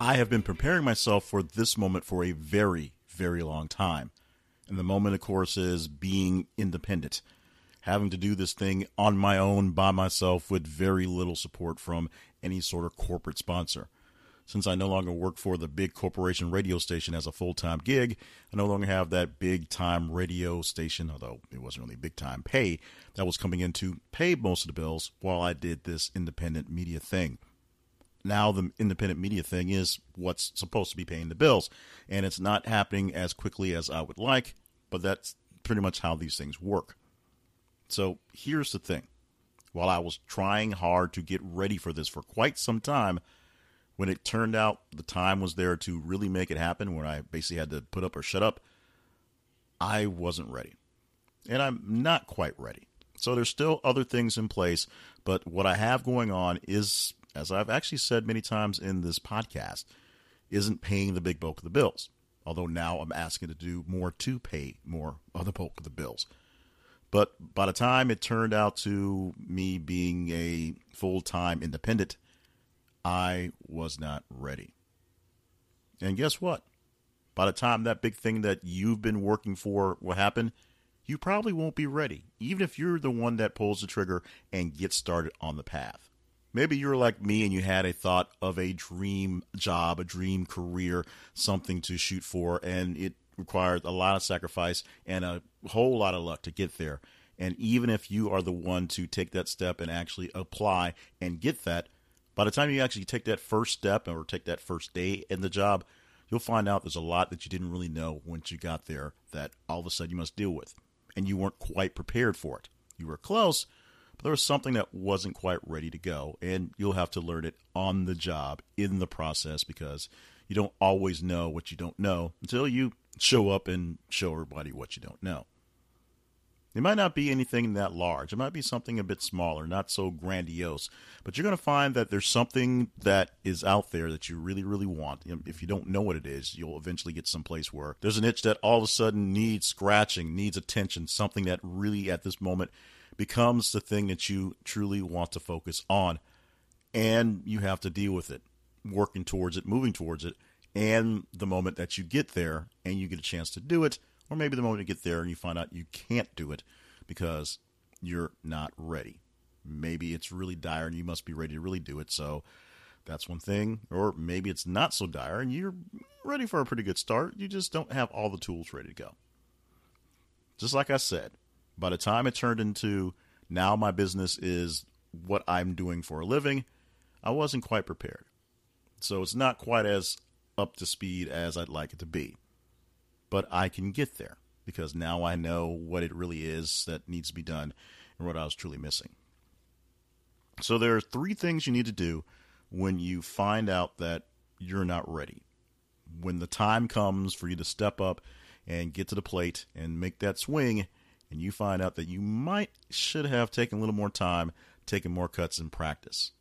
I have been preparing myself for this moment for a very, very long time. And the moment, of course, is being independent, having to do this thing on my own by myself with very little support from any sort of corporate sponsor. Since I no longer work for the big corporation radio station as a full time gig, I no longer have that big time radio station, although it wasn't really big time pay, that was coming in to pay most of the bills while I did this independent media thing now the independent media thing is what's supposed to be paying the bills. And it's not happening as quickly as I would like, but that's pretty much how these things work. So here's the thing. While I was trying hard to get ready for this for quite some time, when it turned out the time was there to really make it happen, when I basically had to put up or shut up, I wasn't ready. And I'm not quite ready. So there's still other things in place, but what I have going on is as I've actually said many times in this podcast, isn't paying the big bulk of the bills. Although now I'm asking to do more to pay more of the bulk of the bills. But by the time it turned out to me being a full time independent, I was not ready. And guess what? By the time that big thing that you've been working for will happen, you probably won't be ready, even if you're the one that pulls the trigger and gets started on the path. Maybe you're like me and you had a thought of a dream job, a dream career, something to shoot for, and it required a lot of sacrifice and a whole lot of luck to get there. And even if you are the one to take that step and actually apply and get that, by the time you actually take that first step or take that first day in the job, you'll find out there's a lot that you didn't really know once you got there that all of a sudden you must deal with. And you weren't quite prepared for it. You were close, but there was something that wasn't quite ready to go, and you'll have to learn it on the job in the process because you don't always know what you don't know until you show up and show everybody what you don't know. It might not be anything that large. It might be something a bit smaller, not so grandiose. But you're going to find that there's something that is out there that you really, really want. If you don't know what it is, you'll eventually get someplace where there's an itch that all of a sudden needs scratching, needs attention, something that really at this moment becomes the thing that you truly want to focus on. And you have to deal with it, working towards it, moving towards it. And the moment that you get there and you get a chance to do it, or maybe the moment you get there and you find out you can't do it because you're not ready. Maybe it's really dire and you must be ready to really do it. So that's one thing. Or maybe it's not so dire and you're ready for a pretty good start. You just don't have all the tools ready to go. Just like I said, by the time it turned into now my business is what I'm doing for a living, I wasn't quite prepared. So it's not quite as up to speed as I'd like it to be. But I can get there because now I know what it really is that needs to be done and what I was truly missing. So there are three things you need to do when you find out that you're not ready. When the time comes for you to step up and get to the plate and make that swing, and you find out that you might should have taken a little more time, taken more cuts in practice.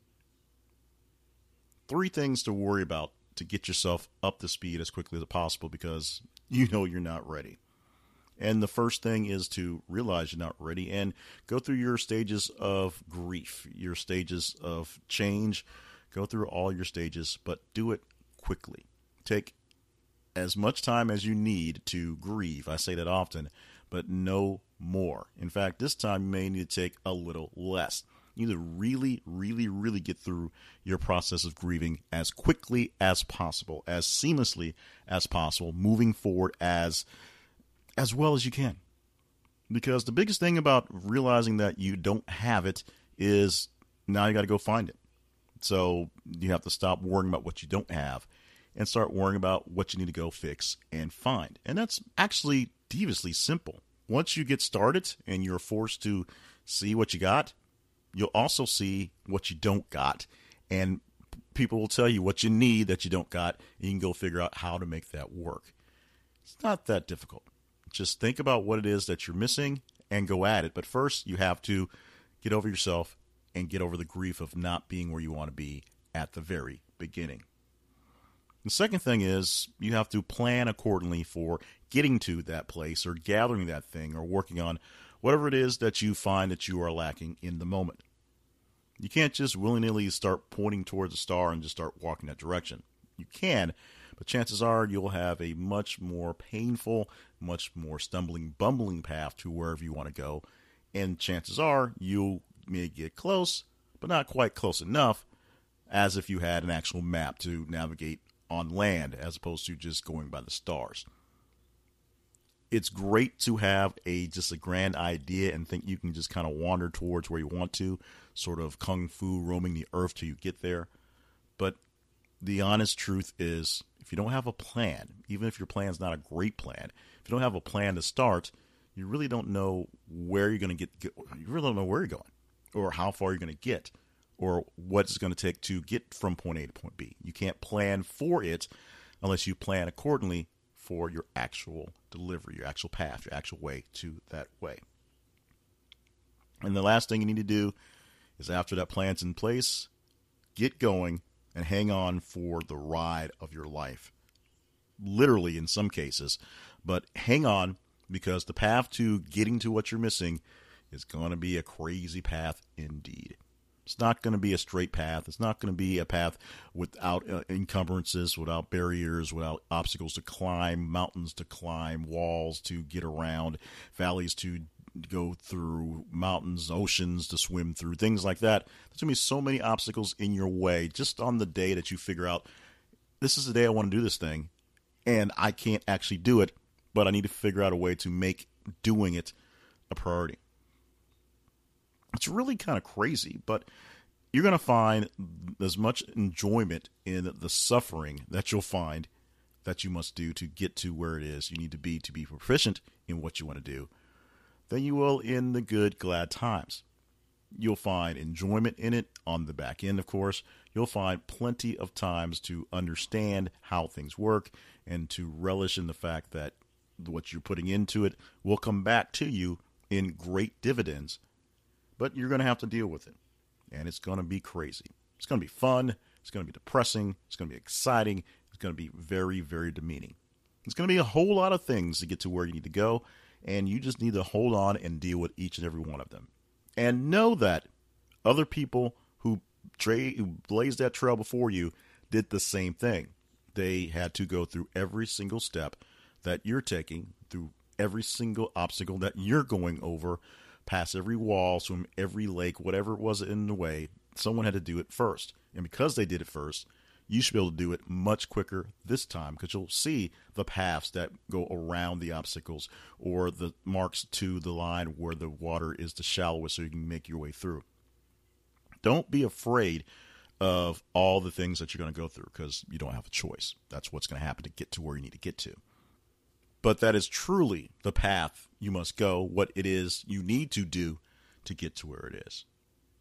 Three things to worry about to get yourself up to speed as quickly as possible because you know you're not ready. And the first thing is to realize you're not ready and go through your stages of grief, your stages of change. Go through all your stages, but do it quickly. Take as much time as you need to grieve. I say that often, but no more. In fact, this time you may need to take a little less. You need to really, really, really get through your process of grieving as quickly as possible, as seamlessly as possible, moving forward as as well as you can. Because the biggest thing about realizing that you don't have it is now you got to go find it. So you have to stop worrying about what you don't have and start worrying about what you need to go fix and find. And that's actually deviously simple once you get started and you're forced to see what you got, you'll also see what you don't got and people will tell you what you need that you don't got, and you can go figure out how to make that work. It's not that difficult. Just think about what it is that you're missing and go at it. But first, you have to get over yourself and get over the grief of not being where you want to be at the very beginning. The second thing is you have to plan accordingly for getting to that place or gathering that thing or working on whatever it is that you find that you are lacking in the moment. You can't just willy nilly start pointing towards a star and just start walking that direction. You can, but chances are you'll have a much more painful, much more stumbling, bumbling path to wherever you want to go. And chances are you may get close, but not quite close enough as if you had an actual map to navigate on land as opposed to just going by the stars. It's great to have a just a grand idea and think you can just kind of wander towards where you want to, sort of kung fu roaming the earth till you get there. But the honest truth is if you don't have a plan, even if your plan's not a great plan, if you don't have a plan to start, you really don't know where you're going to get, you really don't know where you're going or how far you're going to get or what it's going to take to get from point A to point B. You can't plan for it unless you plan accordingly for your actual delivery, your actual path, your actual way to that way. And the last thing you need to do is after that plan's in place, get going and hang on for the ride of your life. Literally, in some cases, but hang on because the path to getting to what you're missing is going to be a crazy path indeed. It's not going to be a straight path. It's not going to be a path without uh, encumbrances, without barriers, without obstacles to climb, mountains to climb, walls to get around, valleys to go through, mountains, oceans to swim through, things like that. There's going to be so many obstacles in your way just on the day that you figure out this is the day I want to do this thing, and I can't actually do it, but I need to figure out a way to make doing it a priority. It's really kind of crazy, but you're going to find as much enjoyment in the suffering that you'll find that you must do to get to where it is you need to be to be proficient in what you want to do than you will in the good, glad times. You'll find enjoyment in it on the back end, of course. You'll find plenty of times to understand how things work and to relish in the fact that what you're putting into it will come back to you in great dividends but you're going to have to deal with it. And it's going to be crazy. It's going to be fun. It's going to be depressing. It's going to be exciting. It's going to be very, very demeaning. It's going to be a whole lot of things to get to where you need to go. And you just need to hold on and deal with each and every one of them. And know that other people who, tra- who blazed that trail before you did the same thing. They had to go through every single step that you're taking, through every single obstacle that you're going over pass every wall, swim every lake, whatever it was in the way. Someone had to do it first. And because they did it first, you should be able to do it much quicker this time because you'll see the paths that go around the obstacles or the marks to the line where the water is the shallowest so you can make your way through. Don't be afraid of all the things that you're going to go through because you don't have a choice. That's what's going to happen to get to where you need to get to but that is truly the path you must go, what it is you need to do to get to where it is.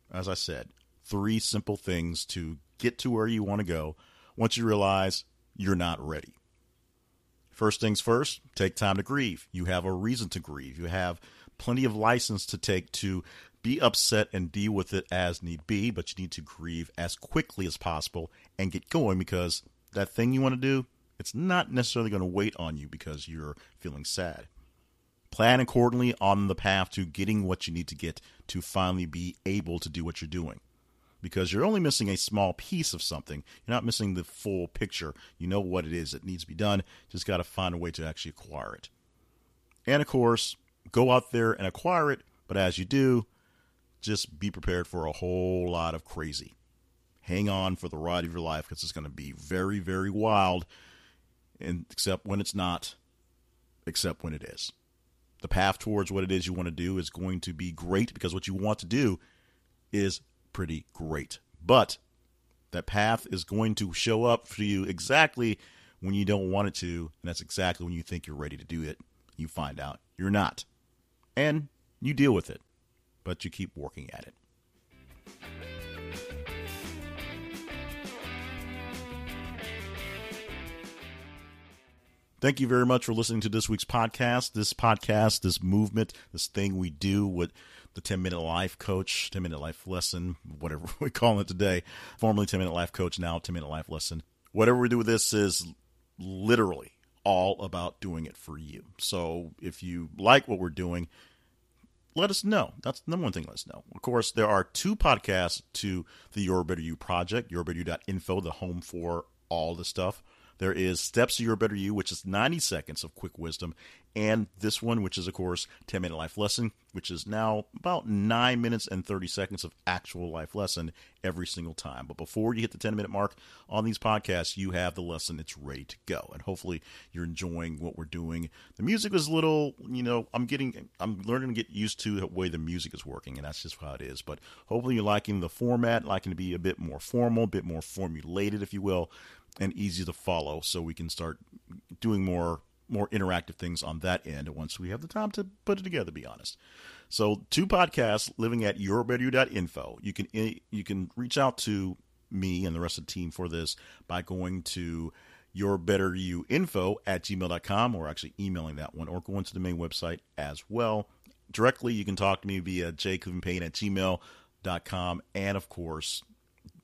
As I said, three simple things to get to where you want to go once you realize you're not ready. First things first, take time to grieve. You have a reason to grieve. You have plenty of license to take to be upset and deal with it as need be, but you need to grieve as quickly as possible and get going because that thing you want to do, it's not necessarily going to wait on you because you're feeling sad. Plan accordingly on the path to getting what you need to get to finally be able to do what you're doing. Because you're only missing a small piece of something. You're not missing the full picture. You know what it is that needs to be done. Just got to find a way to actually acquire it. And of course, go out there and acquire it. But as you do, just be prepared for a whole lot of crazy. Hang on for the ride of your life because it's going to be very, very wild and except when it's not, except when it is. The path towards what it is you want to do is going to be great because what you want to do is pretty great. But that path is going to show up for you exactly when you don't want it to, and that's exactly when you think you're ready to do it. You find out you're not. And you deal with it, but you keep working at it. Thank you very much for listening to this week's podcast. This podcast, this movement, this thing we do with the 10 minute life coach, 10 minute life lesson, whatever we call it today, formerly 10 minute life coach, now 10 minute life lesson. Whatever we do with this is literally all about doing it for you. So if you like what we're doing, let us know. That's the number one thing. Let us know. Of course, there are two podcasts to the Your Better You project, yourbetteryou.info, the home for all the stuff. There is Steps to Your Better You, which is 90 seconds of quick wisdom, and this one, which is, of course, 10 Minute Life Lesson, which is now about 9 minutes and 30 seconds of actual life lesson every single time. But before you hit the 10 minute mark on these podcasts, you have the lesson. It's ready to go. And hopefully you're enjoying what we're doing. The music is a little, you know, I'm getting, I'm learning to get used to the way the music is working, and that's just how it is. But hopefully you're liking the format, liking to be a bit more formal, a bit more formulated, if you will and easy to follow so we can start doing more more interactive things on that end once we have the time to put it together to be honest. So two podcasts living at yourbetteryou.info you can eh, you can reach out to me and the rest of the team for this by going to yourbetteryouinfo at gmail.com or actually emailing that one or going to the main website as well. Directly you can talk to me via jclevelandpayne at gmail.com and of course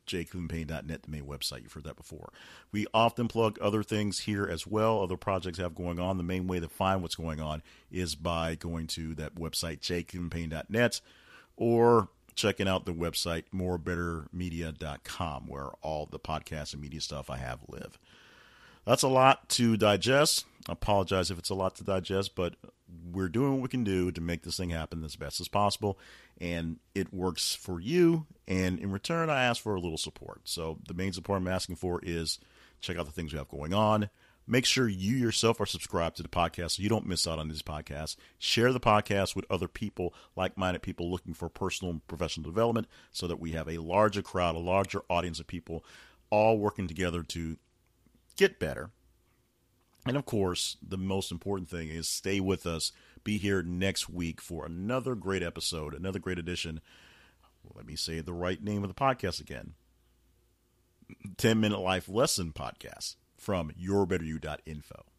jclevelandpayne.net, the main website. You've heard that before. We often plug other things here as well, other projects have going on. The main way to find what's going on is by going to that website, jclevelandpayne.net, or checking out the website morebettermedia.com, where all the podcasts and media stuff I have live. That's a lot to digest. I apologize if it's a lot to digest, but we're doing what we can do to make this thing happen as best as possible. And it works for you. And in return, I ask for a little support. So the main support I'm asking for is check out the things we have going on. Make sure you yourself are subscribed to the podcast so you don't miss out on these podcasts. Share the podcast with other people, like minded people looking for personal and professional development, so that we have a larger crowd, a larger audience of people all working together to get better and of course, the most important thing is stay with us. Be here next week for another great episode, another great edition. Let me say the right name of the podcast again 10 Minute Life Lesson Podcast from yourbetteryou.info.